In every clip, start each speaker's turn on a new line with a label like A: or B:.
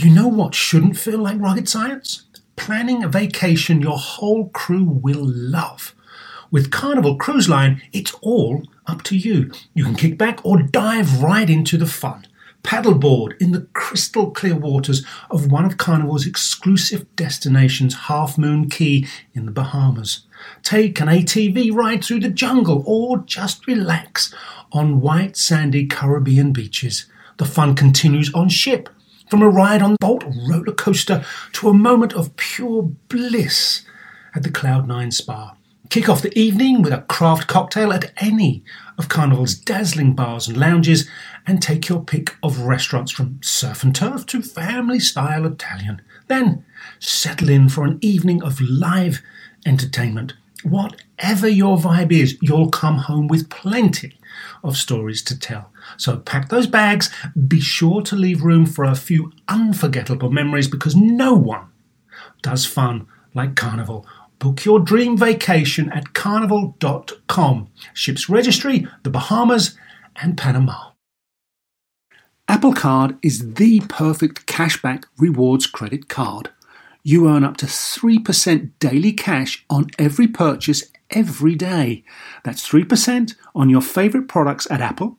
A: You know what shouldn't feel like rocket science? Planning a vacation your whole crew will love. With Carnival Cruise Line, it's all up to you. You can kick back or dive right into the fun. Paddleboard in the crystal clear waters of one of Carnival's exclusive destinations, Half Moon Cay in the Bahamas. Take an ATV ride through the jungle or just relax on white sandy Caribbean beaches. The fun continues on ship, from a ride on Bolt roller coaster to a moment of pure bliss at the Cloud9 Spa. Kick off the evening with a craft cocktail at any of Carnival's dazzling bars and lounges and take your pick of restaurants from surf and turf to family style Italian. Then settle in for an evening of live entertainment. Whatever your vibe is, you'll come home with plenty of stories to tell. So pack those bags, be sure to leave room for a few unforgettable memories because no one does fun like Carnival. Book your dream vacation at carnival.com. Ships registry, the Bahamas, and Panama. Apple Card is the perfect cashback rewards credit card. You earn up to 3% daily cash on every purchase every day. That's 3% on your favorite products at Apple,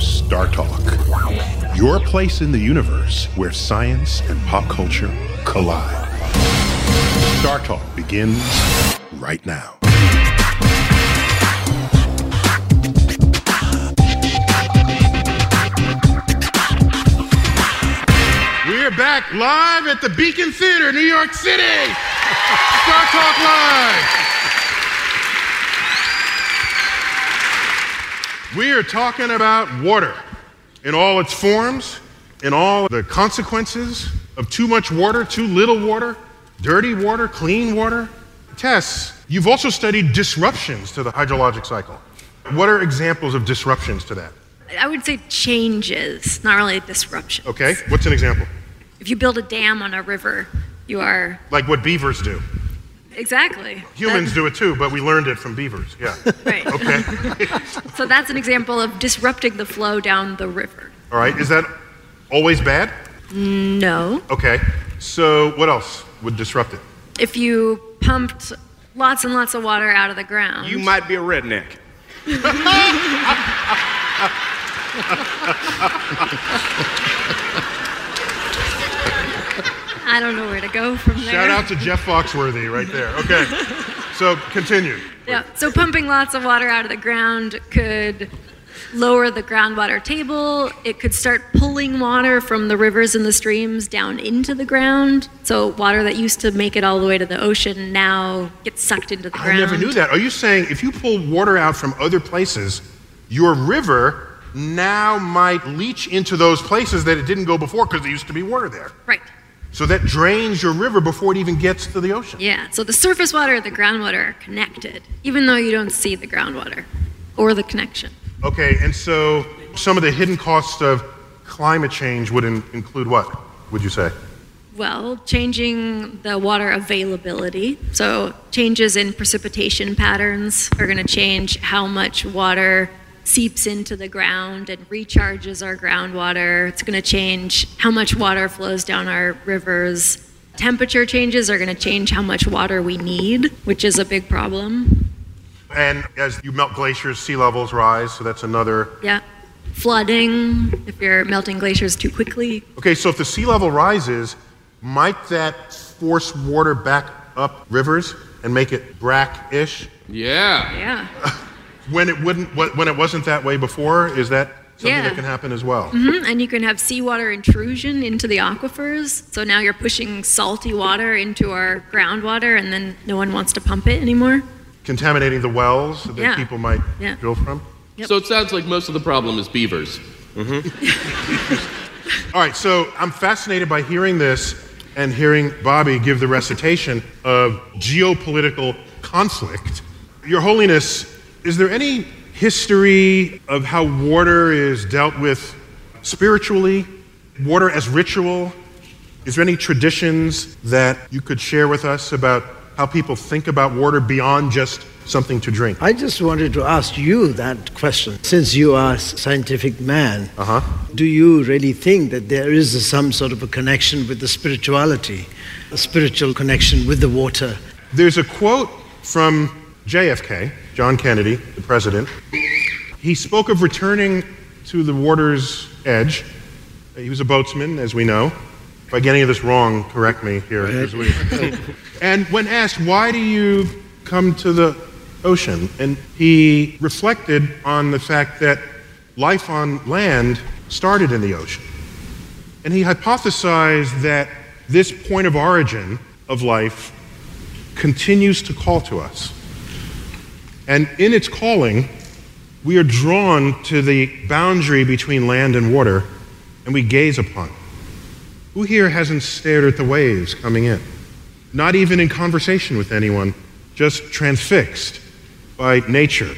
B: Star Talk, your place in the universe where science and pop culture collide. Star Talk begins right now.
C: We're back live at the Beacon Theater, New York City. Star Talk Live. We are talking about water in all its forms, in all the consequences of too much water, too little water, dirty water, clean water. Tess, you've also studied disruptions to the hydrologic cycle. What are examples of disruptions to that?
D: I would say changes, not really disruptions.
C: Okay, what's an example?
D: If you build a dam on a river, you are
C: Like what beavers do.
D: Exactly
C: Humans
D: That-
C: do it too, but we learned it from beavers. Yeah.
D: Right.
C: Okay.
D: So that's an example of disrupting the flow down the river.
C: All right. Is that always bad?
D: No.
C: Okay. So what else would disrupt it?
D: If you pumped lots and lots of water out of the ground,
E: You might be a redneck.
D: I don't know where to go from there.
C: Shout out to Jeff Foxworthy right there. Okay. So continue.
D: Yeah. So pumping lots of water out of the ground could lower the groundwater table. It could start pulling water from the rivers and the streams down into the ground. So water that used to make it all the way to the ocean now gets sucked into the
C: I
D: ground.
C: never knew that. Are you saying if you pull water out from other places, your river now might leach into those places that it didn't go before because there used to be water there?
D: Right.
C: So that drains your river before it even gets to the ocean.
D: Yeah. So the surface water and the groundwater are connected, even though you don't see the groundwater or the connection.
C: Okay, and so some of the hidden costs of climate change would in- include what, would you say?
D: Well, changing the water availability. So, changes in precipitation patterns are going to change how much water seeps into the ground and recharges our groundwater. It's going to change how much water flows down our rivers. Temperature changes are going to change how much water we need, which is a big problem.
C: And as you melt glaciers, sea levels rise, so that's another.
D: Yeah. Flooding, if you're melting glaciers too quickly.
C: Okay, so if the sea level rises, might that force water back up rivers and make it brackish
E: Yeah.
D: Yeah.
C: when it wouldn't when it wasn't that way before? Is that something
D: Yeah.
C: that can happen as well?
D: Mhm, And you can have seawater intrusion into the aquifers. So now you're pushing salty water into our groundwater, and then no one wants to pump it anymore.
C: Contaminating the wells that
D: Yeah.
C: people might
D: Yeah.
C: drill from.
D: Yep.
E: So it sounds like most of the problem is beavers. mm-hmm.
C: All right, so I'm fascinated by hearing this, and hearing Bobby give the recitation of geopolitical conflict. Your Holiness, is there any history of how water is dealt with spiritually? Water as ritual? Is there any traditions that you could share with us about how people think about water beyond just something to drink?
F: I just wanted to ask you that question. Since you are a scientific man,
C: Uh-huh.
F: do you really think that there is some sort of a connection with the spirituality, a spiritual connection with the water?
C: There's a quote from JFK, John Kennedy, the president. He spoke of returning to the water's edge. He was a boatsman, as we know. If I get any of this wrong, correct me here. and when asked, why do you come to the ocean? And he reflected on the fact that life on land started in the ocean. And he hypothesized that this point of origin of life continues to call to us. And in its calling, we are drawn to the boundary between land and water, and we gaze upon it. Who here hasn't stared at the waves coming in? Not even in conversation with anyone, just transfixed by nature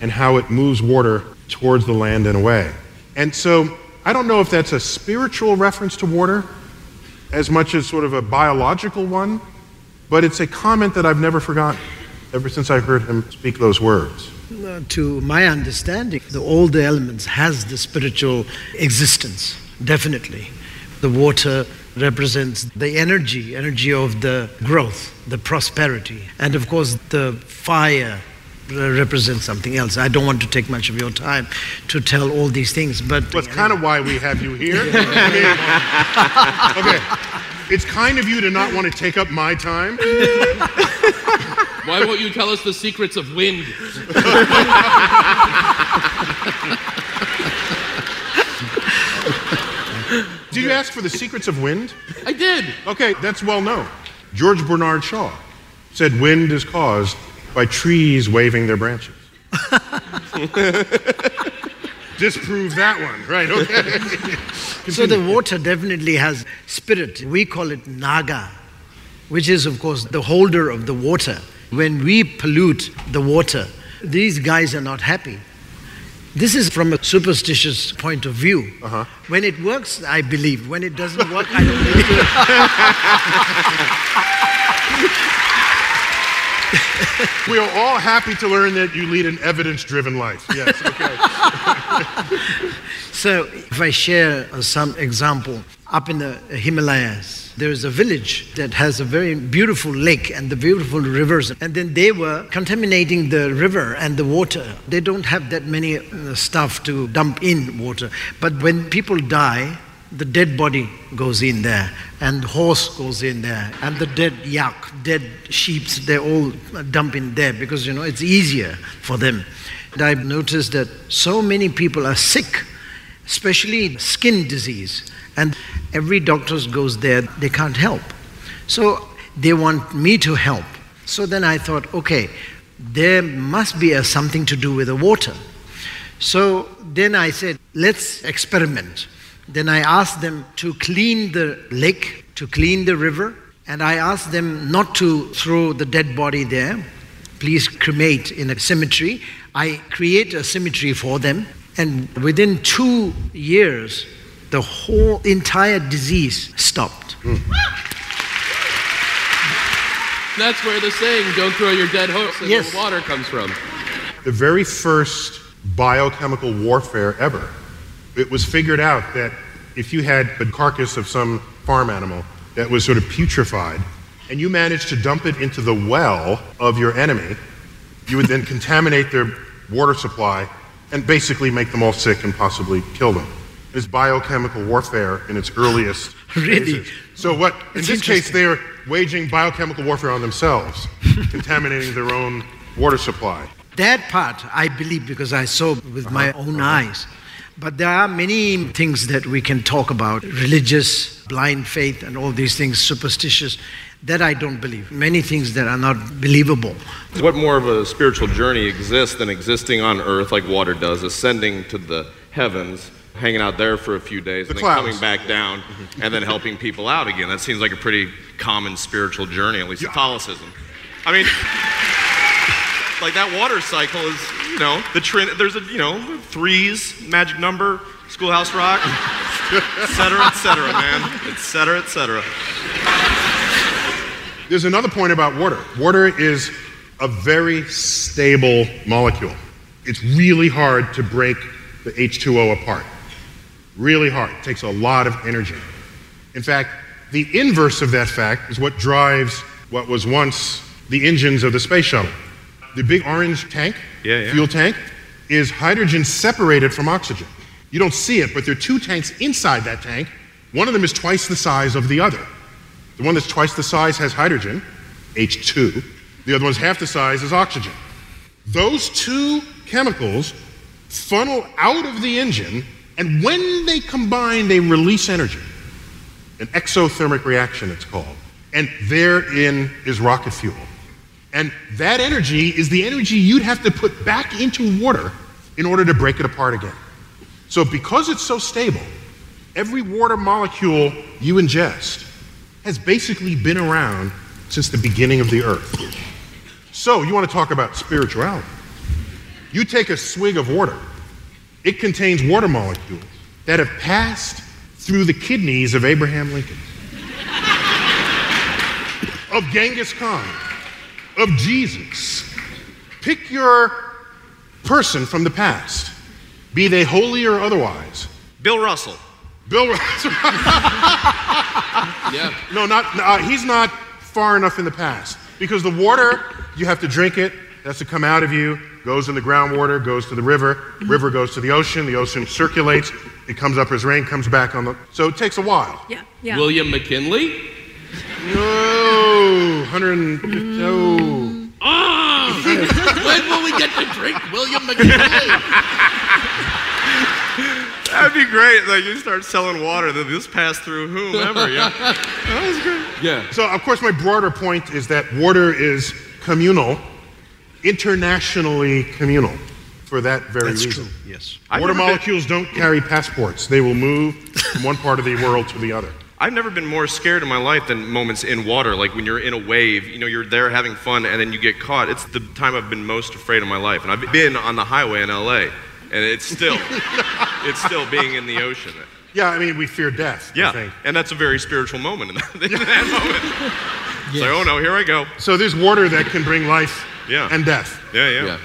C: and how it moves water towards the land and away. And so, I don't know if that's a spiritual reference to water as much as sort of a biological one, but it's a comment that I've never forgotten ever since I heard him speak those words.
F: To my understanding, the, all the elements has the spiritual existence, definitely. The water represents the energy, energy of the growth, the prosperity. And of course, the fire represents something else. I don't want to take much of your time to tell all these things, but
C: Well, it's kind of why we have you here. I mean, okay, it's kind of you to not want to take up my time.
E: Why won't you tell us the secrets of wind?
C: Did you ask for the secrets of wind?
E: I did.
C: Okay, that's well known. George Bernard Shaw said wind is caused by trees waving their branches. Disprove that one, right? Okay.
F: So the water definitely has spirit. We call it Naga, which is, of course, the holder of the water. When we pollute the water, these guys are not happy. This is from a superstitious point of view.
C: Uh-huh.
F: When it works, I believe. When it doesn't work, I don't believe.
C: we are all happy to learn that you lead an evidence-driven life. Yes. Okay.
F: So, if I share some example, up in the Himalayas, there is a village that has a very beautiful lake and the beautiful rivers. And then they were contaminating the river and the water. They don't have that many uh, stuff to dump in water. But when people die, the dead body goes in there, and horse goes in there, and the dead yak, dead sheep, they all dump in there because you know it's easier for them. And I've noticed that so many people are sick, especially skin disease, and every doctor goes there, they can't help. So they want me to help. So then I thought, okay, there must be a, something to do with the water. So then I said, let's experiment. Then I asked them to clean the lake, to clean the river, and I asked them not to throw the dead body there. Please cremate in a cemetery. I create a cemetery for them, and within two years, the whole entire disease stopped. Hmm.
E: That's where the saying, don't throw your dead horse in
F: Yes.
E: the water comes from.
C: the very first biochemical warfare ever. It was figured out that if you had a carcass of some farm animal that was sort of putrefied, and you managed to dump it into the well of your enemy, you would then contaminate their water supply and basically make them all sick and possibly kill them. It's biochemical warfare in its earliest
F: Really?
C: phases. So what? In this case, they're waging biochemical warfare on themselves, contaminating their own water supply.
F: That part I believe because I saw with my uh-huh. own eyes. But there are many things that we can talk about religious, blind faith, and all these things, superstitious, that I don't believe. Many things that are not believable.
G: What more of a spiritual journey exists than existing on earth like water does, ascending to the heavens, hanging out there for a few days
C: The
G: and then
C: clouds.
G: coming back down and then helping people out again. That seems like a pretty common spiritual journey, at least Catholicism. I mean, like that water cycle is, you know, the trin- there's a, you know, threes, magic number, schoolhouse rock, et cetera, et cetera, man, et cetera, et cetera.
C: There's another point about water. Water is a very stable molecule. It's really hard to break the H2O apart. Really hard. It takes a lot of energy. In fact, the inverse of that fact is what drives what was once the engines of the space shuttle. The big orange tank,
G: Yeah, yeah.
C: fuel tank, is hydrogen separated from oxygen. You don't see it, but there are two tanks inside that tank. One of them is twice the size of the other. The one that's twice the size has hydrogen, H2. The other one's half the size is oxygen. Those two chemicals funnel out of the engine, and when they combine, they release energy. An exothermic reaction, it's called. And therein is rocket fuel. And that energy is the energy you'd have to put back into water in order to break it apart again. So, because it's so stable, every water molecule you ingest has basically been around since the beginning of the earth. So, you want to talk about spirituality? You take a swig of water, it contains water molecules that have passed through the kidneys of Abraham Lincoln, of Genghis Khan, of Jesus. Pick your person from the past, be they holy or otherwise.
G: Bill Russell.
C: Bill Russell.
E: Yeah.
C: No, not uh, he's not far enough in the past because the water you have to drink it. It has to come out of you. Goes in the groundwater. Goes to the river. River goes to the ocean. The ocean circulates. It comes up as rain. Comes back on the. So it takes a while.
D: Yeah, yeah.
E: William McKinley?
C: No, 150. No.
E: Ah! when will we get to drink William McKinley?
G: That'd be great. Like you start selling water, that this passed through whomever. Yeah. That was great.
E: yeah.
C: So, of course, my broader point is that water is communal, internationally communal, for that very
F: That's
C: reason.
F: true. Yes.
C: Water
G: never been-
C: molecules don't carry passports. They will move from one part of the world to the other.
G: I've never been more scared in my life than moments in water. Like when you're in a wave, you know, you're there having fun and then you get caught. It's the time I've been most afraid of my life. And I've been on the highway in LA, and it's still, it's still being in the ocean.
C: Yeah, I mean, we fear death.
G: Yeah, and that's a very spiritual moment in that, in that moment. It's like, oh no, here I go.
C: So there's water that can bring life
G: Yeah.
C: and death.
G: Yeah, yeah.
E: Yeah.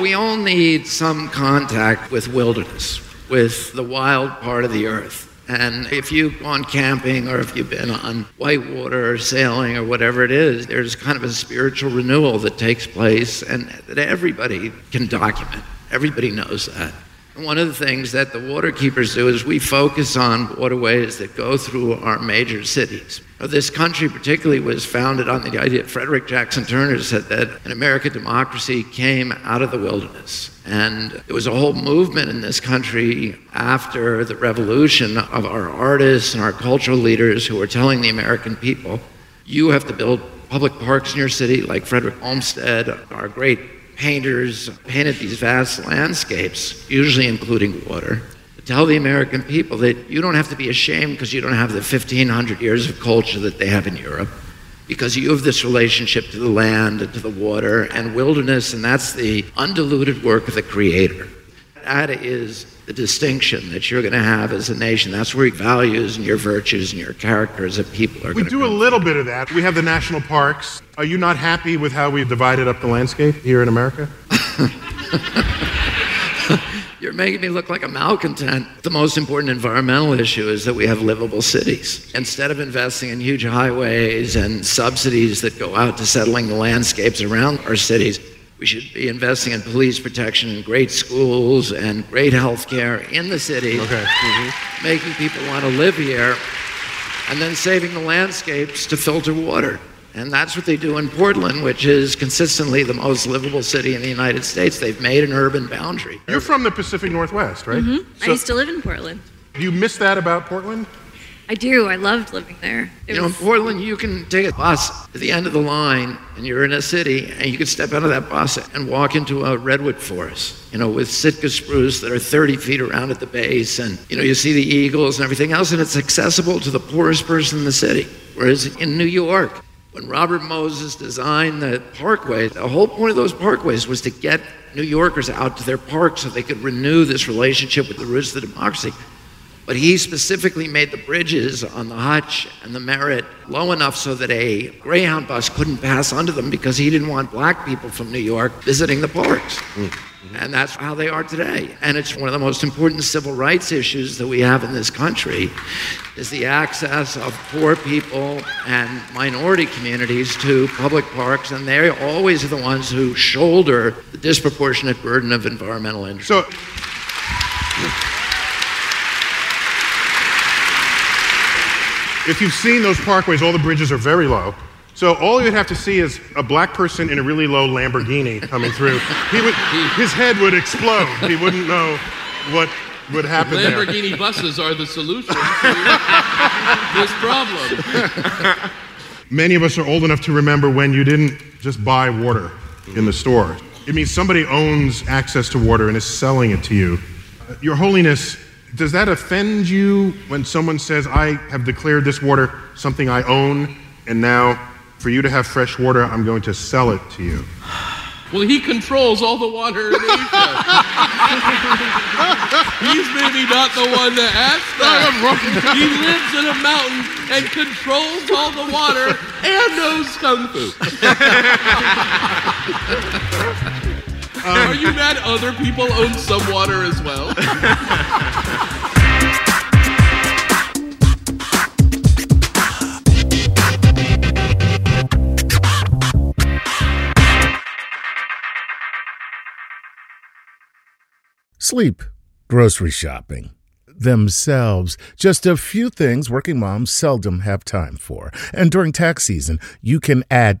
H: We all need some contact with wilderness, with the wild part of the earth. And if you've gone camping or if you've been on whitewater or sailing or whatever it is, there's kind of a spiritual renewal that takes place and that everybody can document. Everybody knows that. One of the things that the water keepers do is we focus on waterways that go through our major cities. This country, particularly, was founded on the idea. Frederick Jackson Turner said that an American democracy came out of the wilderness. And there was a whole movement in this country after the revolution of our artists and our cultural leaders who were telling the American people, you have to build public parks in your city, like Frederick Olmsted, our great painters painted these vast landscapes, usually including water, to tell the American people that you don't have to be ashamed because you don't have the 1,500 years of culture that they have in Europe, because you have this relationship to the land and to the water and wilderness, and that's the undiluted work of the Creator. That is the distinction that you're going to have as a nation. That's where your values and your virtues and your character as a people are
C: We
H: going to
C: do a little bit of that. We have the national parks. Are you not happy with how we've divided up the landscape here in America?
H: You're making me look like a malcontent. The most important environmental issue is that we have livable cities. Instead of investing in huge highways and subsidies that go out to settling the landscapes around our cities, we should be investing in police protection and great schools and great health care in the city,
C: Okay. Mm-hmm.
H: making people want to live here, and then saving the landscapes to filter water. And that's what they do in Portland, which is consistently the most livable city in the United States. They've made an urban boundary.
C: You're from the Pacific Northwest, right? Mm-hmm.
D: I
C: So
D: used to live in Portland.
C: do you miss that about Portland?
D: I do. I loved living there. It
H: You know, in Portland, you can take a bus to the end of the line and you're in a city and you can step out of that bus and walk into a redwood forest, you know, with Sitka spruce that are 30 feet around at the base. And, you know, you see the eagles and everything else, and it's accessible to the poorest person in the city. Whereas in New York, when Robert Moses designed the parkway, the whole point of those parkways was to get New Yorkers out to their parks so they could renew this relationship with the roots of the democracy. But he specifically made the bridges on the Hutch and the Merritt low enough so that a Greyhound bus couldn't pass under them because he didn't want black people from New York visiting the parks. Hmm. And that's how they are today. And it's one of the most important civil rights issues that we have in this country is the access of poor people and minority communities to public parks. And they're always are the ones who shoulder the disproportionate burden of environmental injury.
C: So, if you've seen those parkways, all the bridges are very low. So all you'd have to see is a black person in a really low Lamborghini coming through. He would, his head would explode. He wouldn't know what would happen there.
E: Lamborghini buses are the solution to this problem.
C: Many of us are old enough to remember when you didn't just buy water in the store. It means somebody owns access to water and is selling it to you. Your Holiness, does that offend you when someone says, I have declared this water something I own, and now for you to have fresh water, I'm going to sell it to you?
E: Well, he controls all the water in Asia. He's maybe not the one that asked that. He lives in a mountain and controls all the water and knows kung fu. Um, Are you mad other people own some water as well?
I: Sleep, grocery shopping, themselves, just a few things working moms seldom have time for. And during tax season, you can add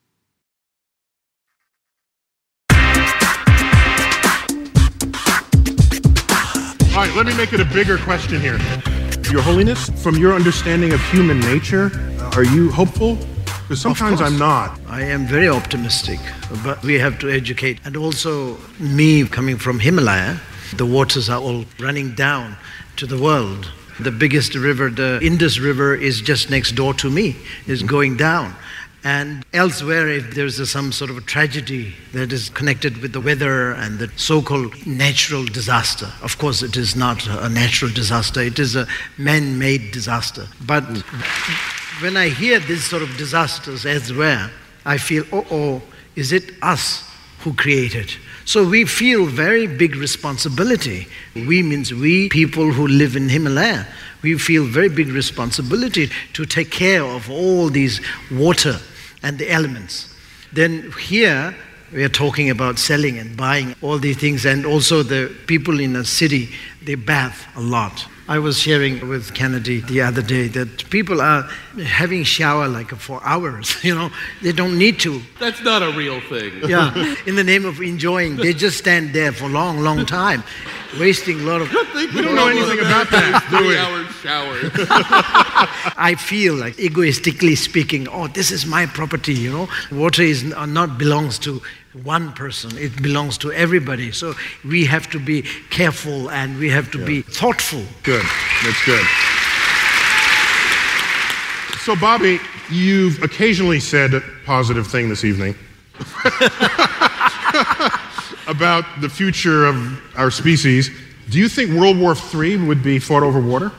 C: All right, let me make it a bigger question here. Your Holiness, from your understanding of human nature, are you hopeful? Because sometimes. I'm not.
F: I am very optimistic, but we have to educate. And also, me coming from Himalaya, the waters are all running down to the world. The biggest river, the Indus River, is just next door to me, is going down. And elsewhere, if there's a, some sort of a tragedy that is connected with the weather and the so called natural disaster, of course, it is not a natural disaster, it is a man made disaster. But when I hear these sort of disasters elsewhere, I feel, oh, oh, is it us who created? So we feel very big responsibility. We means we people who live in Himalaya. We feel very big responsibility to take care of all these water and the elements. Then here we are talking about selling and buying all these things, and also the people in a city they bath a lot. I was sharing with Kennedy the other day that people are having shower like for hours. You know, they don't need to.
E: That's not a real thing.
F: Yeah, in the name of enjoying, they just stand there for a long, long time, wasting a lot of.
C: We don't know anything about that, do we?
E: Three hour shower.
F: I feel like egoistically speaking, oh, this is my property, you know. Water is uh, not belongs to one person, it belongs to everybody. So we have to be careful and we have to be thoughtful.
C: Good. That's good. So, Bobby, you've occasionally said a positive thing this evening about the future of our species. Do you think World War III would be fought over water?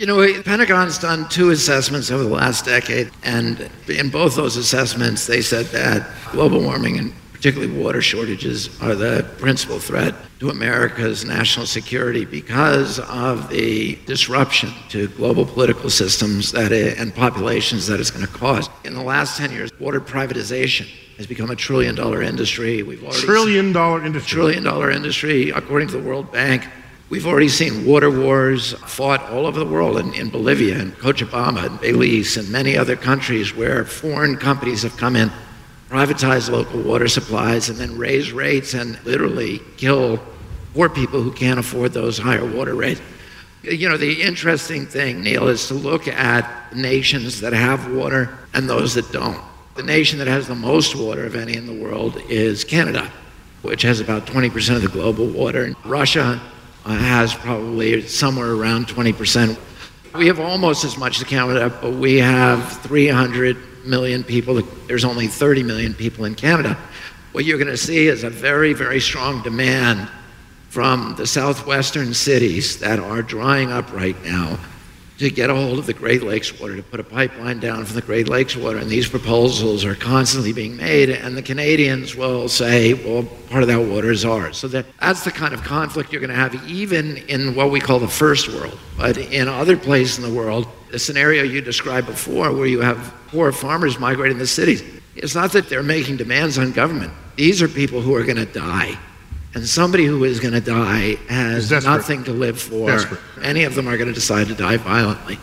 H: You know, the Pentagon's done two assessments over the last decade, and in both those assessments, they said that global warming and particularly water shortages are the principal threat to America's national security because of the disruption to global political systems that it, and populations that it's going to cause. In the last 10 years, water privatization has become a trillion dollar industry. We've already
C: Trillion dollar industry.
H: trillion dollar industry, according to the World Bank. We've already seen water wars fought all over the world in, in Bolivia and Cochabamba and Belize and many other countries where foreign companies have come in, privatized local water supplies, and then raise rates and literally kill poor people who can't afford those higher water rates. You know, the interesting thing, Neil, is to look at nations that have water and those that don't. The nation that has the most water of any in the world is Canada, which has about 20% of the global water. Russia Uh, has probably somewhere around 20%. We have almost as much as Canada, but we have 300 million people. There's only 30 million people in Canada. What you're going to see is a very, very strong demand from the southwestern cities that are drying up right now to get a hold of the Great Lakes water, to put a pipeline down from the Great Lakes water. And these proposals are constantly being made, and the Canadians will say, well, part of that water is ours. So that, that's the kind of conflict you're going to have, even in what we call the first world. But in other places in the world, the scenario you described before, where you have poor farmers migrating to cities, it's not that they're making demands on government. These are people who are going to die. And somebody who is going to die has nothing to live for.
C: Desperate.
H: Any of them are going to decide to die violently.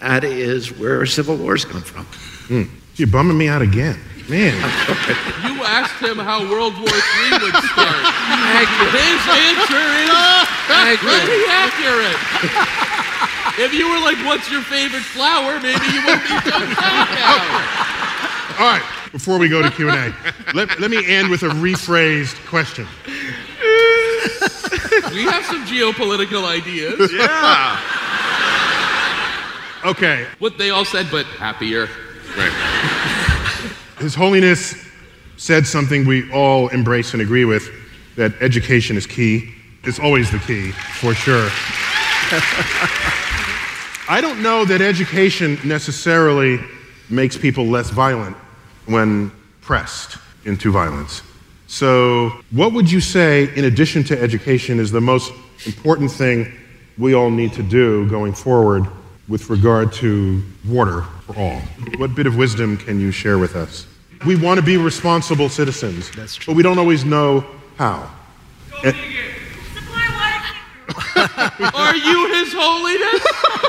H: That is where civil wars come from. Hmm.
C: You're bumming me out again. Man.
E: You asked him how World War III would start. His answer is pretty accurate. If you were like, what's your favorite flower, maybe you wouldn't be so sad now.
C: All right, before we go to Q&A, let, let me end with a rephrased question.
E: We have some geopolitical ideas.
G: Yeah.
C: Okay,
E: What they all said, but happier.
C: His Holiness said something we all embrace and agree with, that education is key. It's always the key, for sure. I don't know that education necessarily makes people less violent when pressed into violence. So, what would you say, in addition to education, is the most important thing we all need to do going forward with regard to water for all? What bit of wisdom can you share with us? We want to be responsible citizens,
F: That's true.
C: but we don't always know how. Go And-
E: Are you His Holiness?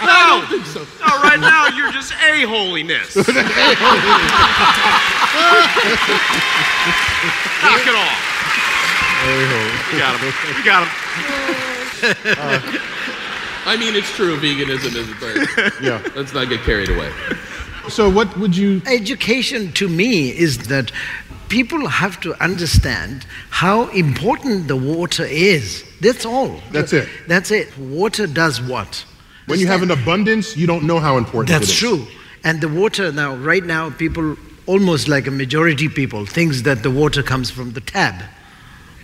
G: No,
E: I don't think so.
G: no, right now you're just a holiness. Knock it off. We got him. We got him.
E: Uh, I mean, it's true. Veganism is a thing.
C: yeah.
E: Let's not get carried away.
C: So, what would you?
F: Education to me is that people have to understand how important the water is. That's all.
C: That's it.
F: That's it. Water does what?
C: When you have an abundance, you don't know how important it
F: That's true. And the water now, right now, people almost like a majority people thinks that the water comes from the tab,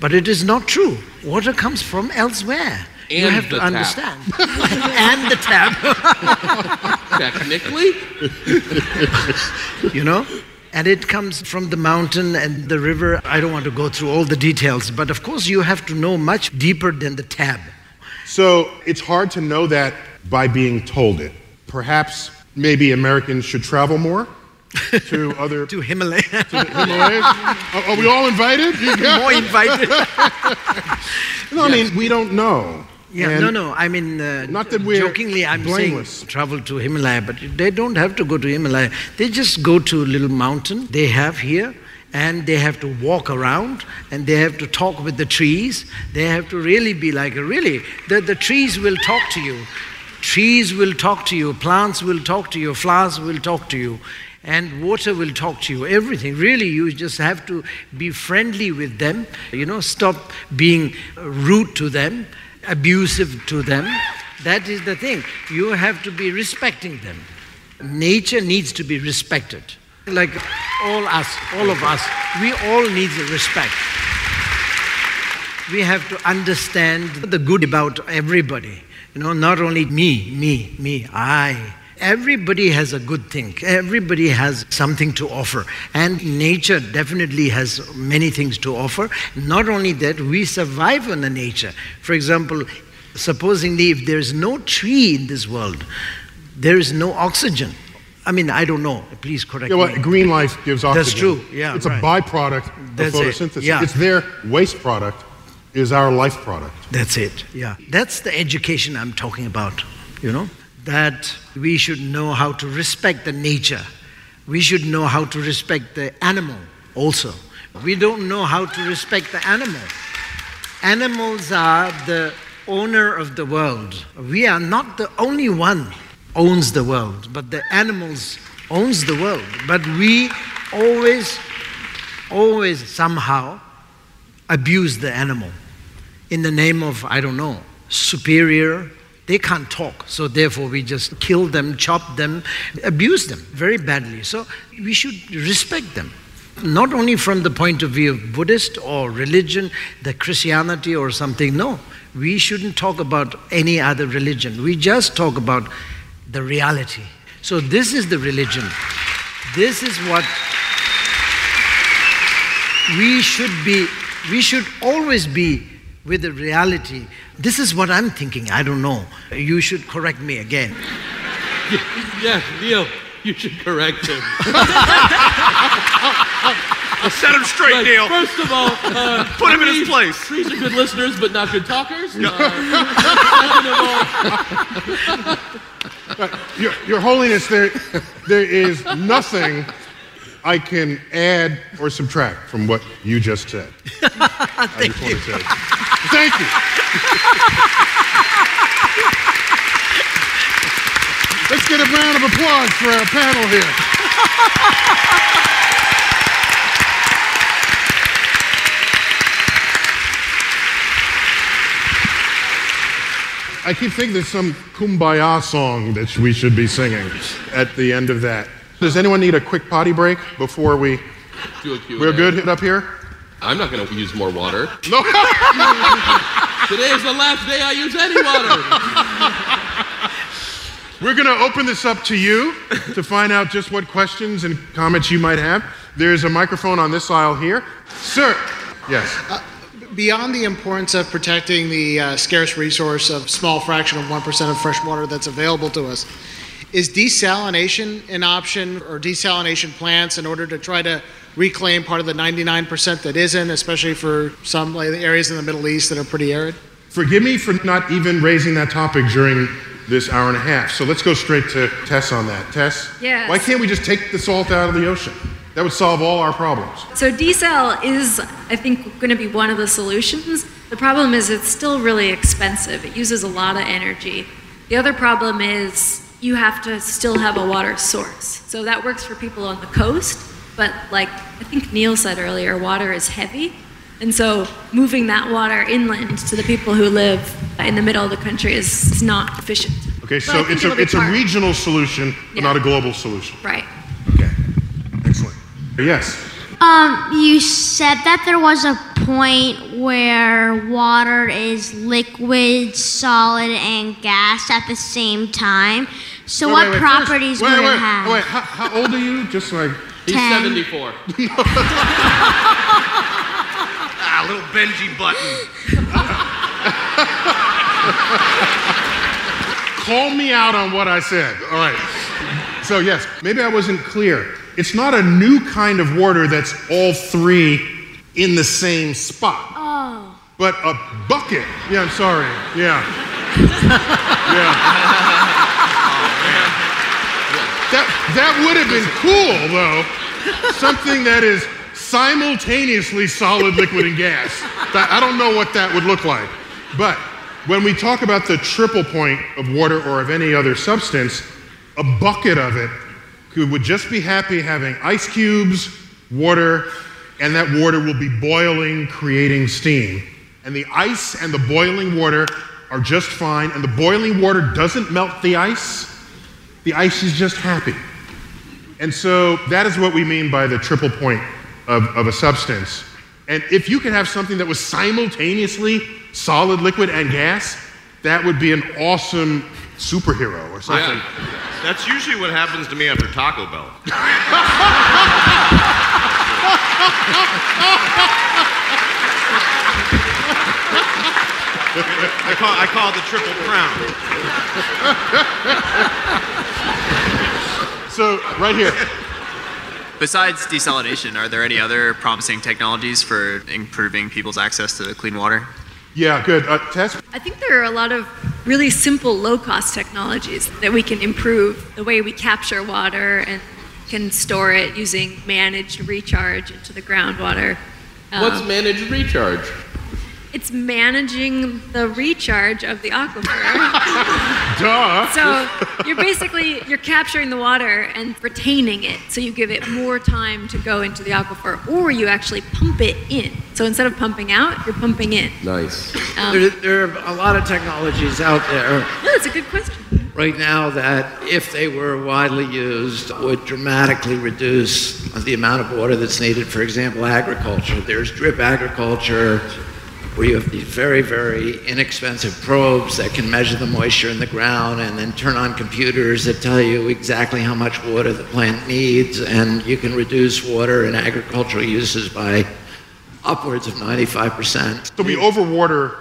F: but it is not true. Water comes from elsewhere. you have to
E: tap.
F: understand. and the tab.
E: Technically,
F: you know? And it comes from the mountain and the river. I don't want to go through all the details, but of course, you have to know much deeper than the tab.
C: So it's hard to know that by being told it. Perhaps maybe Americans should travel more to other
F: To Himalaya.
C: to Himalayas. Are, are we all invited?
F: More invited.
C: No, I mean we don't know.
F: Yeah,
C: And
F: no, no. I mean, uh,
C: Not that we're
F: jokingly, I'm
C: blameless.
F: saying travel to Himalaya, but they don't have to go to Himalaya. They just go to a little mountain they have here, and they have to walk around, and they have to talk with the trees. They have to really be like, really, the, the trees will talk to you. Trees will talk to you. Plants will talk to you. Flowers will talk to you. And water will talk to you. Everything. Really, you just have to be friendly with them. You know, stop being rude to them abusive to them. That is the thing. You have to be respecting them. Nature needs to be respected. Like all us, all of us, we all need respect. We have to understand the good about everybody. You know, not only me, me, me, I. Everybody has a good thing. Everybody has something to offer. And nature definitely has many things to offer. Not only that, we survive on the nature. For example, supposingly if there's no tree in this world, there is no oxygen. I mean, I don't know. Please correct
C: Yeah, well,
F: me.
C: green life gives oxygen.
F: That's true, yeah,
C: It's
F: right.
C: a byproduct
F: That's
C: of
F: it,
C: photosynthesis.
F: yeah.
C: It's their waste product is our life product.
F: That's it, yeah. That's the education I'm talking about, you know? That we should know how to respect the nature. We should know how to respect the animal also. We don't know how to respect the animal. Animals are the owner of the world. We are not the only one owns the world, but the animals owns the world. But we always, always somehow abuse the animal in the name of, I don't know, superior. They can't talk, so therefore we just kill them, chop them, abuse them very badly. So we should respect them. Not only from the point of view of Buddhist or religion, the Christianity or something, no. We shouldn't talk about any other religion. We just talk about the reality. So this is the religion. This is what we should be, we should always be with the reality. This is what I'm thinking. I don't know. You should correct me again.
E: yeah, Neil, you should correct him.
G: I'll set him straight,
E: Like,
G: Neil.
E: First of all, uh,
G: Put him in his place.
E: Trees are good listeners, but not good talkers. Uh, second of all,
C: Your, Your Holiness, there, there is nothing I can add or subtract from what you just said. I just want to say, thank you. Let's get a round of applause for our panel here. I keep thinking there's some kumbaya song that we should be singing at the end of that. Does anyone need a quick potty break before we?
E: do a Q&A.
C: We're good up here.
E: I'm not going to use more water.
C: No.
E: Today is the last day I use any water.
C: We're going to open this up to you to find out just what questions and comments you might have. There's a microphone on this aisle here. Sir. Yes.
J: Beyond the importance of protecting the uh, scarce resource of small fraction of 1% of fresh water that's available to us, is desalination an option or desalination plants in order to try to reclaim part of the 99% that isn't, especially for some like, areas in the Middle East that are pretty arid?
C: Forgive me for not even raising that topic during this hour and a half. So let's go straight to Tess on that. Tess,
D: Yes.
C: why can't we just take the salt out of the ocean? That would solve all our problems.
D: So desal is, I think, going to be one of the solutions. The problem is it's still really expensive. It uses a lot of energy. The other problem is you have to still have a water source. So that works for people on the coast, but like I think Neil said earlier, water is heavy. And so moving that water inland to the people who live in the middle of the country is, is not efficient.
C: Okay,
D: But
C: so it's a
D: be
C: it's a regional solution, but
D: Yeah.
C: not a global solution.
D: Right.
C: Okay, excellent. Yes.
K: Um, you said that there was a point where water is liquid, solid, and gas at the same time. So,
C: Wait,
K: what
C: wait, wait, first-
K: properties
C: wait,
K: would it have?
C: Wait, how, how old are you? Just like
E: He's
K: Ten.
E: 74.
G: Ah, little Benji button.
C: Call me out on what I said. All right. So, yes, maybe I wasn't clear. It's not a new kind of water that's all three in the same spot,
K: Oh.
C: but a bucket. Yeah, I'm sorry. Yeah. yeah. That, that would have been cool, though. Something that is simultaneously solid, liquid, and gas. That- I don't know what that would look like. But when we talk about the triple point of water or of any other substance, a bucket of it would just be happy having ice cubes, water, and that water will be boiling, creating steam. And the ice and the boiling water are just fine, and the boiling water doesn't melt the ice. The ice is just happy. And so that is what we mean by the triple point of, of a substance. And if you could have something that was simultaneously solid, liquid, and gas, that would be an awesome superhero or something.
G: Yeah. That's usually what happens to me after Taco Bell. I call, I call it the triple crown.
C: So, right here.
L: Besides desalination, are there any other promising technologies for improving people's access to clean water?
C: Yeah, good. Uh, Tess?
D: I think there are a lot of really simple low cost technologies that we can improve the way we capture water and can store it using managed recharge into the groundwater.
E: What's
D: Um,
E: managed recharge?
D: It's managing the recharge of the aquifer.
C: Duh.
D: So you're basically you're capturing the water and retaining it, so you give it more time to go into the aquifer, or you actually pump it in. So instead of pumping out, you're pumping in.
E: Nice.
D: Um,
H: There, there are a lot of technologies out there
D: No, that's a good question.
H: right now that, if they were widely used, would dramatically reduce the amount of water that's needed. For example, agriculture. There's drip agriculture, where you have these very, very inexpensive probes that can measure the moisture in the ground and then turn on computers that tell you exactly how much water the plant needs. And you can reduce water in agricultural uses by upwards of 95%.
C: So we overwater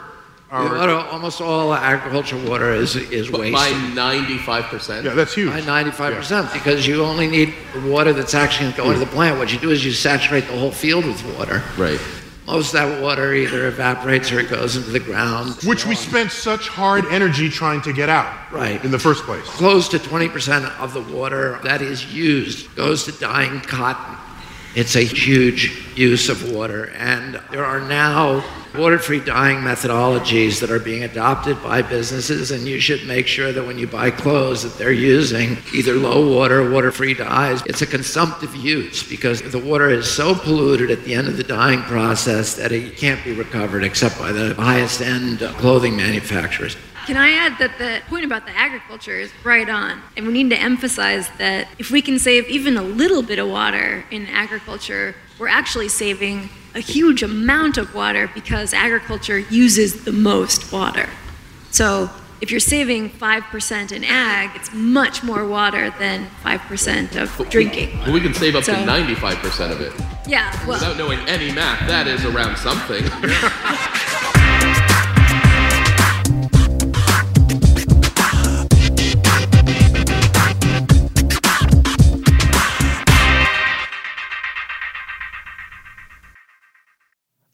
C: our.
H: Water- almost all agricultural water is, is
E: But
H: wasted.
E: by 95%.
C: Yeah, that's huge.
H: By 95%, because you only need the water that's actually going to go into the plant. What you do is you saturate the whole field with water.
E: Right.
H: Most of that water either evaporates or it goes into the ground.
C: Which we spent such hard energy trying to get out.
H: Right.
C: In the first place.
H: Close to 20% of the water that is used goes to dyeing cotton. It's a huge use of water, and there are now water free dyeing methodologies that are being adopted by businesses, and you should make sure that when you buy clothes that they're using either low water, or water free dyes. It's a consumptive use because the water is so polluted at the end of the dyeing process that it can't be recovered except by the highest end clothing manufacturers.
D: Can I add that the point about the agriculture is right on? And we need to emphasize that if we can save even a little bit of water in agriculture, we're actually saving a huge amount of water because agriculture uses the most water. So if you're saving 5% in ag, it's much more water than 5% of drinking.
E: Well, we can save up
D: So-
E: to 95% of it.
D: Yeah, well,
E: Without knowing any math, that is around something.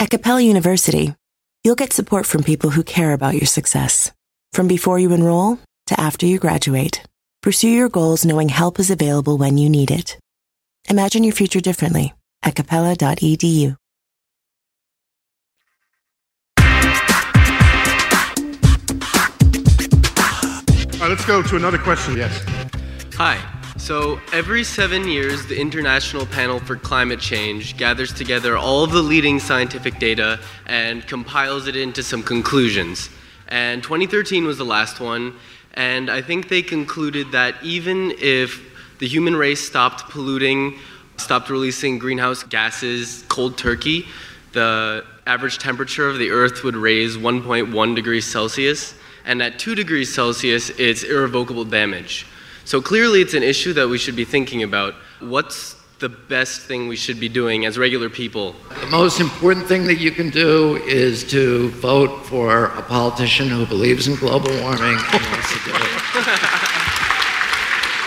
M: At Capella University, you'll get support from people who care about your success. From before you enroll to after you graduate, pursue your goals knowing help is available when you need it. Imagine your future differently at capella.edu.
C: All right, let's go to another question. Yes.
N: Hi. So, every seven years, the International Panel for Climate Change gathers together all of the leading scientific data and compiles it into some conclusions. And 2013 was the last one, and I think they concluded that even if the human race stopped polluting, stopped releasing greenhouse gases cold turkey, the average temperature of the Earth would raise 1.1 degrees Celsius, and at 2 degrees Celsius, it's irrevocable damage. So clearly, it's an issue that we should be thinking about. What's the best thing we should be doing as regular people?
H: The most important thing that you can do is to vote for a politician who believes in global warming and wants to do it.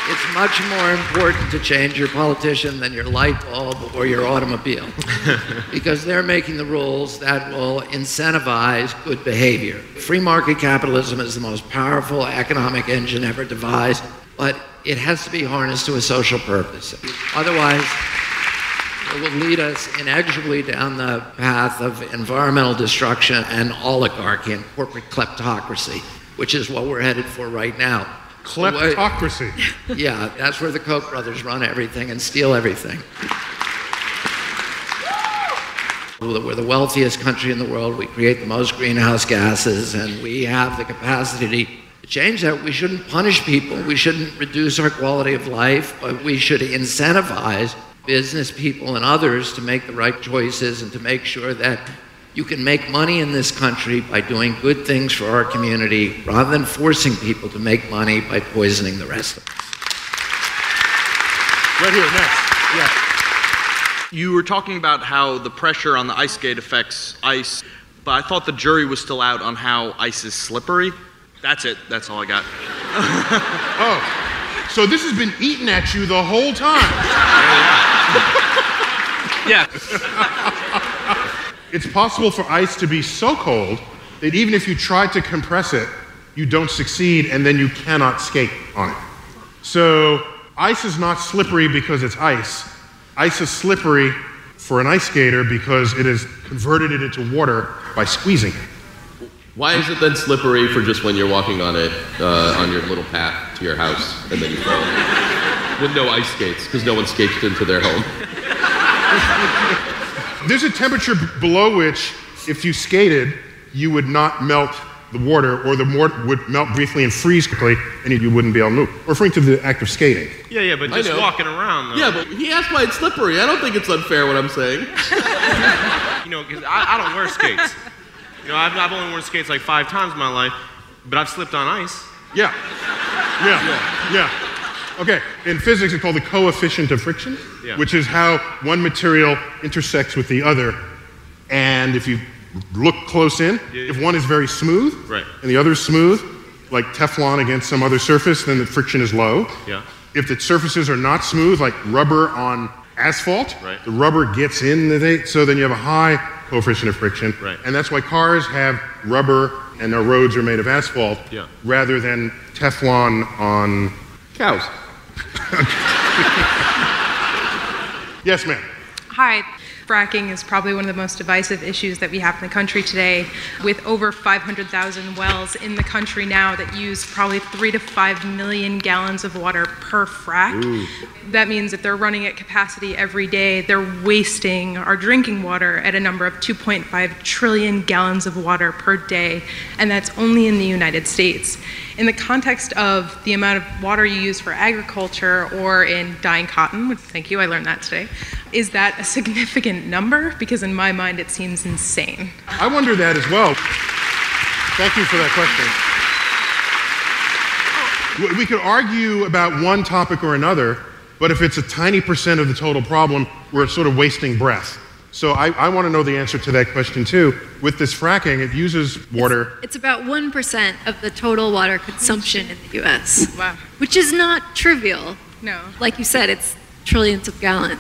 H: It's much more important to change your politician than your light bulb or your automobile because they're making the rules that will incentivize good behavior. Free market capitalism is the most powerful economic engine ever devised, but it has to be harnessed to a social purpose. Otherwise, it will lead us inexorably down the path of environmental destruction and oligarchy and corporate kleptocracy, which is what we're headed for right now.
C: Kleptocracy.
H: Yeah, that's where the Koch brothers run everything and steal everything. We're the wealthiest country in the world. We create the most greenhouse gases, and we have the capacity to change that. We shouldn't punish people. We shouldn't reduce our quality of life, but we should incentivize business people and others to make the right choices and to make sure that you can make money in this country by doing good things for our community rather than forcing people to make money by poisoning the rest of us.
C: Right here, next. Yeah.
L: You were talking about how the pressure on the ice skate affects ice, but I thought the jury was still out on how ice is slippery. That's it. That's all I got.
C: oh, so this has been eating at you the whole time.
L: yeah.
C: It's possible for ice to be so cold that even if you try to compress it, you don't succeed and then you cannot skate on it. So, ice is not slippery because it's ice. Ice is slippery for an ice skater because it has converted it into water by squeezing it.
E: Why is it then slippery for just when you're walking on it uh, on your little path to your house and then you fall? With no ice skates, because no one skates into their home.
C: There's a temperature b- below which, if you skated, you would not melt the water, or the water would melt briefly and freeze quickly, and you wouldn't be able to move. Referring to the act of skating.
L: Yeah, yeah, but just walking around. Though.
E: Yeah, but he asked why it's slippery. I don't think it's unfair what I'm saying.
L: you know, because I, I don't wear skates. You know, I've, I've only worn skates like five times in my life, but I've slipped on ice.
C: Yeah. Yeah. Yeah. Okay. In physics, it's called the coefficient of friction,
L: Yeah.
C: which is how one material intersects with the other. And if you look close in,
L: Yeah,
C: if one is very smooth
L: Right.
C: and the other is smooth, like Teflon against some other surface, then the friction is low.
G: Yeah.
C: If the surfaces are not smooth, like rubber on asphalt,
G: Right.
C: the rubber gets in the so then you have a high coefficient of friction.
G: Right.
C: And that's why cars have rubber and their roads are made of asphalt
G: Yeah.
C: rather than Teflon on cows. yes, ma'am.
O: Hi. Fracking is probably one of the most divisive issues that we have in the country today, with over 500,000 wells in the country now that use probably three to five million gallons of water per frac. That means if they're running at capacity every day, they're wasting our drinking water at a number of 2.5 trillion gallons of water per day, and that's only in the United States. In the context of the amount of water you use for agriculture or in dyeing cotton, which thank you, I learned that today, is that a significant number? Because in my mind, it seems insane.
C: I wonder that as well. Thank you for that question. We- We could argue about one topic or another, but if it's a tiny percent of the total problem, we're sort of wasting breath. So I, I want to know the answer to that question too. With this fracking, it uses water.
D: It's about 1% of the total water consumption in the US.
O: Wow.
D: Which is not trivial.
O: No.
D: Like you said, it's trillions of gallons,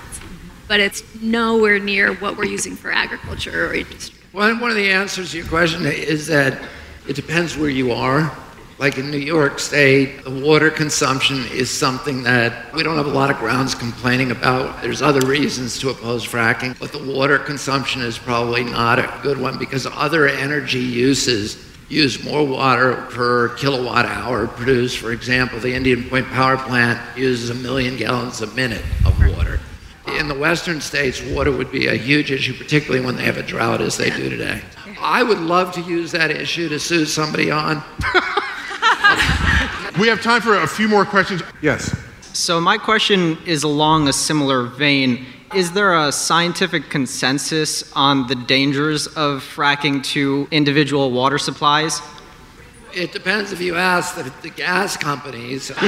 D: but it's nowhere near what we're using for agriculture or industry.
H: One, one of the answers to your question is that it depends where you are. Like in New York State, the water consumption is something that we don't have a lot of grounds complaining about. There's other reasons to oppose fracking, but the water consumption is probably not a good one because other energy uses use more water per kilowatt hour produced. For example, the Indian Point Power Plant uses a million gallons a minute of water. In the western states, water would be a huge issue, particularly when they have a drought as they do today. I would love to use that issue to sue somebody on.
C: We have time for a few more questions. Yes.
P: So, my question is along a similar vein. Is there a scientific consensus on the dangers of fracking to individual water supplies?
H: It depends if you ask the, the gas companies.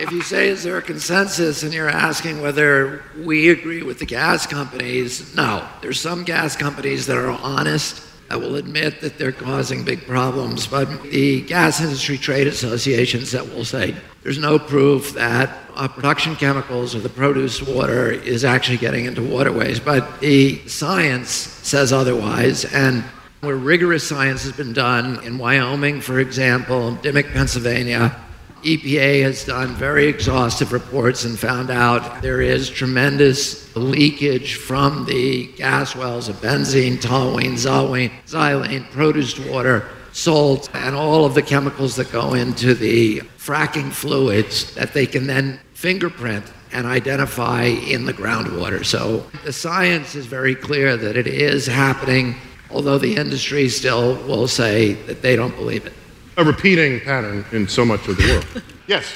H: if you say, is there a consensus, and you're asking whether we agree with the gas companies, no. There's some gas companies that are honest, that will admit that they're causing big problems, but the gas industry trade associations that will say there's no proof that uh, production chemicals or the produced water is actually getting into waterways. But the science says otherwise, and where rigorous science has been done in Wyoming, for example, Dimock, Pennsylvania, EPA has done very exhaustive reports and found out there is tremendous leakage from the gas wells of benzene, toluene, xylene, xylene, produced water, salt, and all of the chemicals that go into the fracking fluids that they can then fingerprint and identify in the groundwater. So the science is very clear that it is happening, although the industry still will say that they don't believe it.
C: A repeating pattern in so much of the world. yes.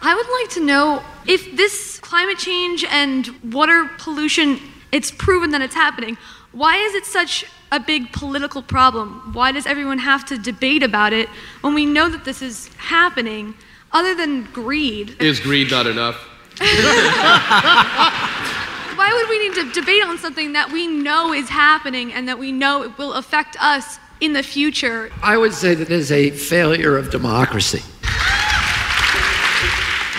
Q: I would like to know if this climate change and water pollution, it's proven that it's happening. Why is it such a big political problem? Why does everyone have to debate about it when we know that this is happening other than greed?
E: Is greed not enough?
Q: Why would we need to debate on something that we know is happening and that we know it will affect us in the future?
H: I would say that is a failure of democracy.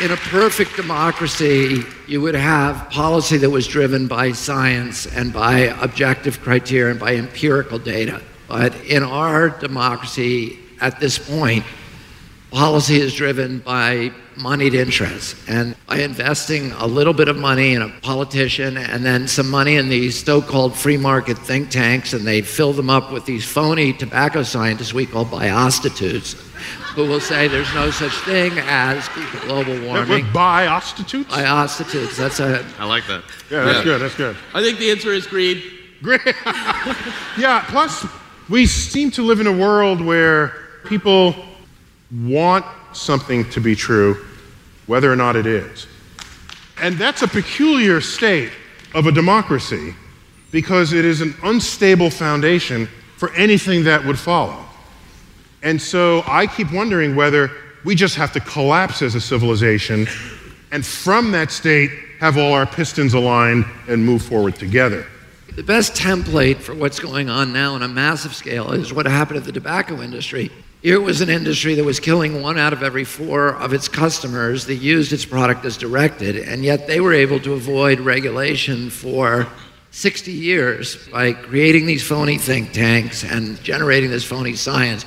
H: In a perfect democracy, you would have policy that was driven by science and by objective criteria and by empirical data. But in our democracy, at this point, policy is driven by moneyed interests. And by investing a little bit of money in a politician and then some money in these so called free market think tanks, and they fill them up with these phony tobacco scientists we call biostitutes, who will say there's no such thing as global warming.
C: Biostitutes?
H: Biostitutes. That's a.
G: I like that.
C: Yeah, that's good. That's good.
E: I think the answer is greed.
C: Greed. yeah, plus, we seem to live in a world where people want something to be true, whether or not it is. And that's a peculiar state of a democracy because it is an unstable foundation for anything that would follow. And so I keep wondering whether we just have to collapse as a civilization and from that state have all our pistons aligned and move forward together.
H: The best template for what's going on now on a massive scale is what happened to the tobacco industry. Here was an industry that was killing one out of every four of its customers that used its product as directed, and yet they were able to avoid regulation for 60 years by creating these phony think tanks and generating this phony science,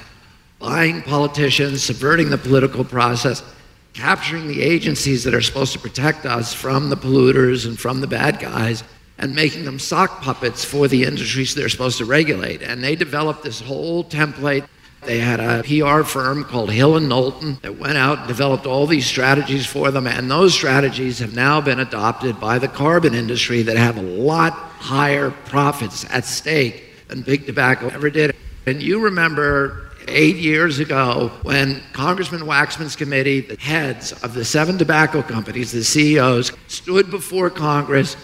H: buying politicians, subverting the political process, capturing the agencies that are supposed to protect us from the polluters and from the bad guys, and making them sock puppets for the industries they're supposed to regulate. And they developed this whole template. They had a PR firm called Hill and Knowlton that went out and developed all these strategies for them, and those strategies have now been adopted by the carbon industry that have a lot higher profits at stake than big tobacco ever did. And you remember eight years ago when Congressman Waxman's committee, the heads of the seven tobacco companies, the CEOs, stood before Congress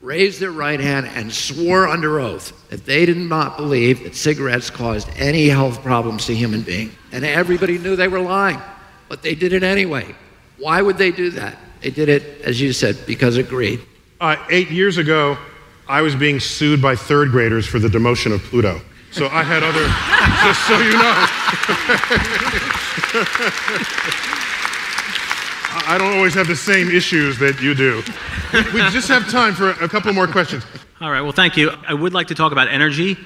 H: raised their right hand and swore under oath that they did not believe that cigarettes caused any health problems to human beings. And everybody knew they were lying, but they did it anyway. Why would they do that? They did it, as you said, because of greed.
C: Uh, eight years ago, I was being sued by third graders for the demotion of Pluto. So I had other, just so you know. I don't always have the same issues that you do. We just have time for a couple more questions.
R: All right, well, thank you. I would like to talk about energy.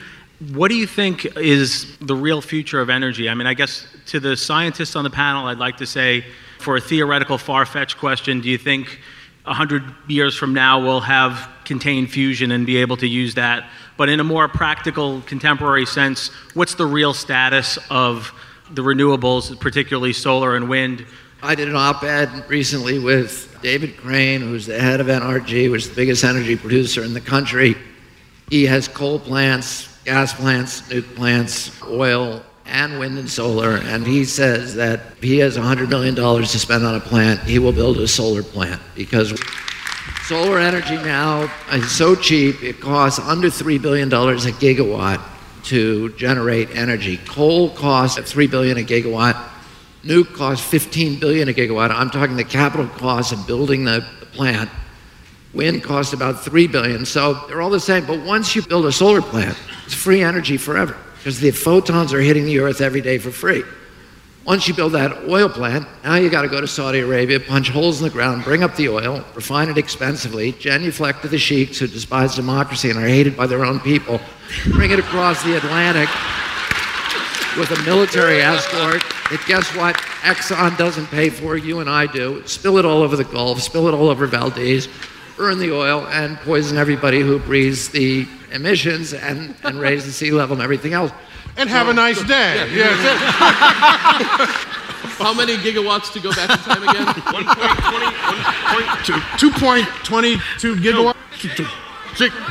R: What do you think is the real future of energy? I mean, I guess to the scientists on the panel, I'd like to say, for a theoretical, far fetched question, do you think 100 years from now we'll have contained fusion and be able to use that? But in a more practical, contemporary sense, what's the real status of the renewables, particularly solar and wind?
H: I did an op ed recently with David Crane, who's the head of NRG, which is the biggest energy producer in the country. He has coal plants, gas plants, nuke plants, oil, and wind and solar. And he says that if he has $100 million to spend on a plant, he will build a solar plant because solar energy now is so cheap, it costs under $3 billion a gigawatt to generate energy. Coal costs 3 billion a gigawatt Nuke costs 15 billion a gigawatt. I'm talking the capital cost of building the, the plant. Wind costs about 3 billion. So they're all the same. But once you build a solar plant, it's free energy forever because the photons are hitting the earth every day for free. Once you build that oil plant, now you got to go to Saudi Arabia, punch holes in the ground, bring up the oil, refine it expensively, genuflect to the sheiks who despise democracy and are hated by their own people, bring it across the Atlantic with a military escort that guess what? Exxon doesn't pay for, you and I do. Spill it all over the Gulf, spill it all over Valdez, burn the oil, and poison everybody who breathes the emissions and, and raise the sea level and everything else.
C: And have a nice day.
E: Yeah. How many gigawatts to go back in time again?
C: 2.22 gigawatts?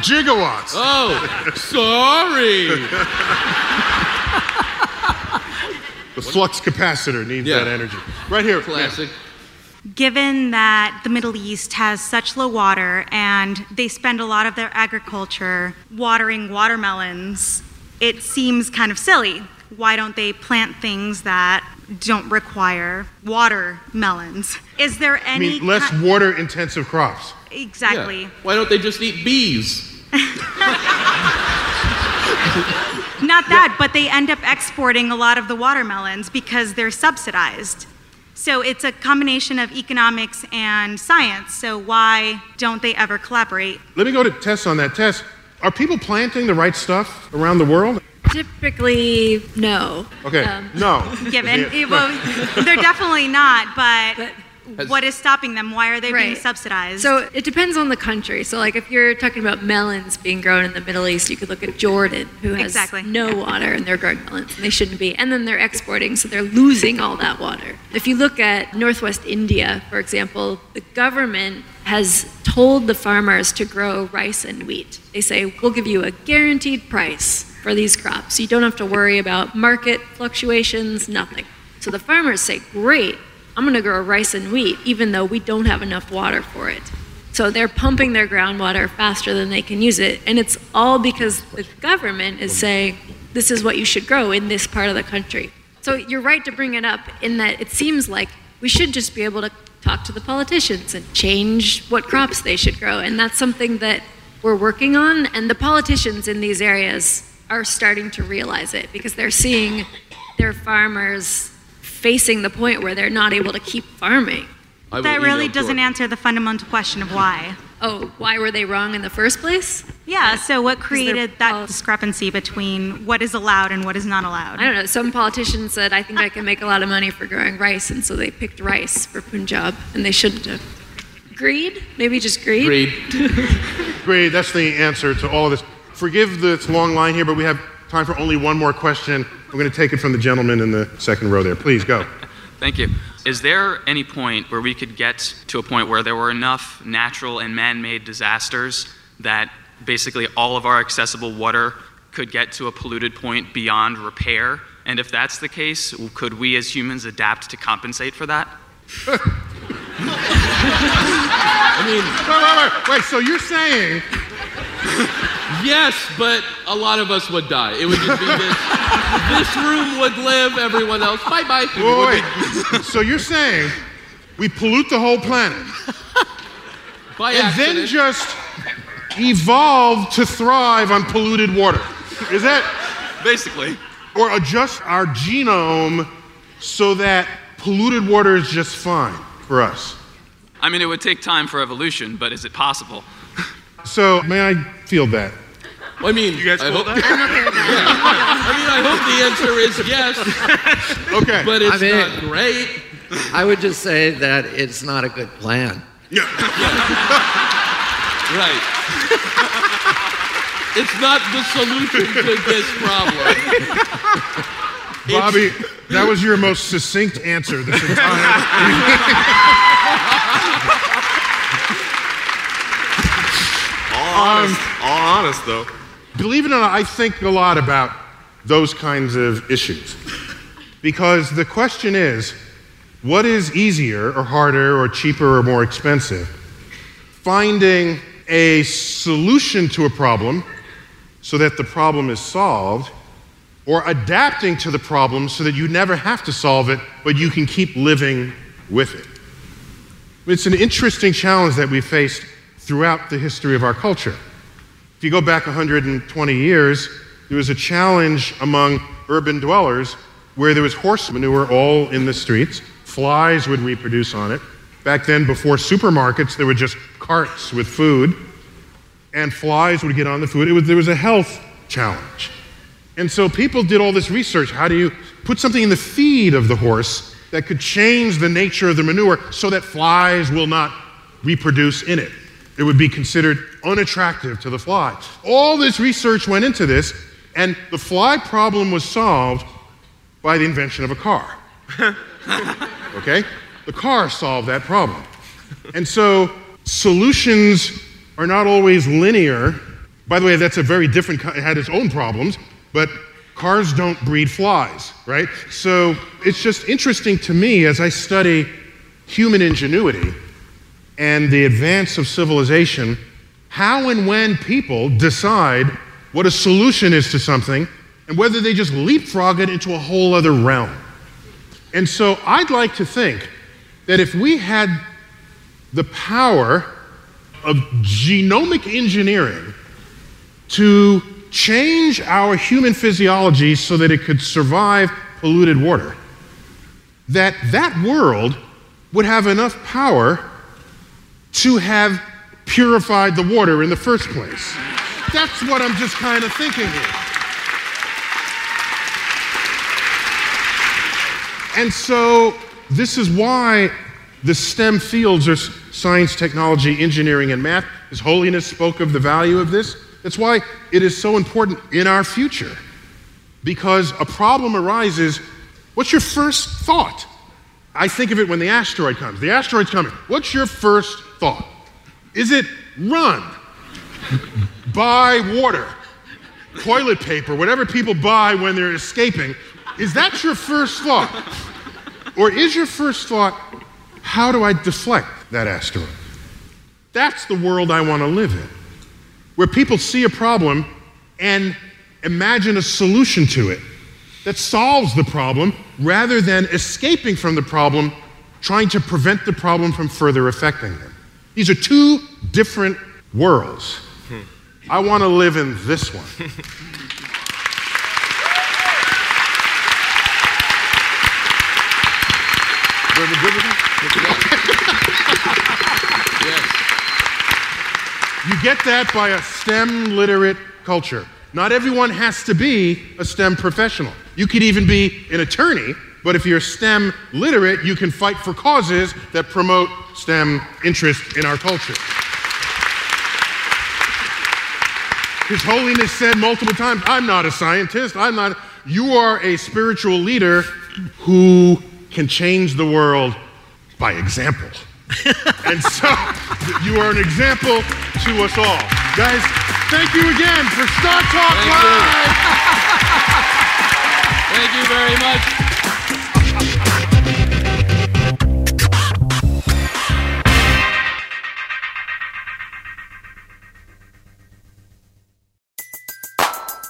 C: Gigawatts.
E: Oh, sorry.
C: The flux capacitor needs
E: Yeah.
C: that energy. Right here.
E: Classic.
S: Given that the Middle East has such low water and they spend a lot of their agriculture watering watermelons, it seems kind of silly. Why don't they plant things that don't require watermelons? Is there
C: I
S: any
C: mean, less
S: ki-
C: water intensive crops.
S: exactly?
E: Yeah. Why don't they just eat bees?
S: Not that, but they end up exporting a lot of the watermelons because they're subsidized. So it's a combination of economics and science. So why don't they ever collaborate?
C: Let me go to Tess on that. Tess, are people planting the right stuff around the world?
D: Typically, no.
C: Okay,
D: Um,
C: no.
S: Given,
C: Yeah.
S: well, they're definitely not, but
D: Has-
S: what is stopping them? Why are they being subsidized?
D: So it depends on the country. So, like, if you're talking about melons being grown in the Middle East, you could look at Jordan, who has
S: Exactly.
D: no water, and they're growing melons, and they shouldn't be. And then they're exporting, so they're losing all that water. If you look at Northwest India, for example, the government has told the farmers to grow rice and wheat. They say, we'll give you a guaranteed price for these crops. You don't have to worry about market fluctuations, nothing. So the farmers say, great, I'm going to grow rice and wheat, even though we don't have enough water for it. So they're pumping their groundwater faster than they can use it. And it's all because the government is saying, this is what you should grow in this part of the country. So you're right to bring it up in that it seems like we should just be able to talk to the politicians and change what crops they should grow. And that's something that we're working on. And the politicians in these areas are starting to realize it because they're seeing their farmers facing the point where they're not able to keep farming.
S: that really doesn't answer the fundamental question of why.
D: Oh, why were they wrong in the first place?
S: Yeah, so what created that discrepancy between what is allowed and what is not allowed?
D: I don't know. Some politician said, I think I can make a lot of money for growing rice, and so they picked rice for Punjab, and they shouldn't have. Greed? Maybe just greed?
C: Greed. Great, that's the answer to all of this. Forgive this long line here, but we have time for only one more question. We're going to take it from the gentleman in the second row there. Please go.
T: Thank you. Is there any point where we could get to a point where there were enough natural and man made disasters that basically all of our accessible water could get to a polluted point beyond repair? And if that's the case, could we as humans adapt to compensate for that?
C: I mean, wait, wait, wait, wait. So you're saying
E: yes, but a lot of us would die. It would just be this. this room would live, everyone else. Bye bye.
C: Wait, wait. so you're saying we pollute the whole planet
E: By
C: and
E: accident.
C: then just evolve to thrive on polluted water? Is that
T: basically?
C: Or adjust our genome so that polluted water is just fine for us?
T: I mean, it would take time for evolution, but is it possible?
C: So may I feel that?
E: I mean,
C: you guys
E: I
C: feel
E: hope,
C: that?
E: I mean, I hope the answer is yes.
C: okay.
E: But it's
H: I mean-
E: not great.
H: I would just say that it's not a good plan. Yeah.
E: Right. it's not the solution to this problem.
C: Bobby, that was your most succinct answer this entire.
G: All um, honest, all honest though.
C: Believe it or not, I think a lot about those kinds of issues. Because the question is what is easier or harder or cheaper or more expensive? Finding a solution to a problem so that the problem is solved, or adapting to the problem so that you never have to solve it, but you can keep living with it. It's an interesting challenge that we faced throughout the history of our culture. If you go back 120 years, there was a challenge among urban dwellers where there was horse manure all in the streets. Flies would reproduce on it. Back then, before supermarkets, there were just carts with food, and flies would get on the food. Was, there was a health challenge. And so people did all this research. How do you put something in the feed of the horse that could change the nature of the manure so that flies will not reproduce in it? It would be considered unattractive to the fly. All this research went into this, and the fly problem was solved by the invention of a car. Okay? The car solved that problem. And so solutions are not always linear. By the way, that's a very different, it had its own problems, but cars don't breed flies, right? So it's just interesting to me as I study human ingenuity and the advance of civilization, how and when people decide what a solution is to something and whether they just leapfrog it into a whole other realm. And so I'd like to think that if we had the power of genomic engineering to change our human physiology so that it could survive polluted water, that that world would have enough power to have purified the water in the first place. That's what I'm just kind of thinking here. And so, this is why the STEM fields are science, technology, engineering, and math. His Holiness spoke of the value of this. That's why it is so important in our future. Because a problem arises, what's your first thought? I think of it when the asteroid comes. The asteroid's coming. What's your first thought? Is it run? buy water, toilet paper, whatever people buy when they're escaping? Is that your first thought? Or is your first thought, how do I deflect that asteroid? That's the world I want to live in, where people see a problem and imagine a solution to it that solves the problem rather than escaping from the problem, trying to prevent the problem from further affecting them. These are two different worlds. I want to live in this one. You get that by a STEM literate culture. Not everyone has to be a STEM professional. You could even be an attorney, but if you're STEM literate, you can fight for causes that promote STEM interest in our culture. His Holiness said multiple times, I'm not a scientist, I'm not. You are a spiritual leader who can change the world by example. and so you are an example to us all. Guys, thank you again for StarTalk
E: Thank you.
C: Live.
E: Thank you very much.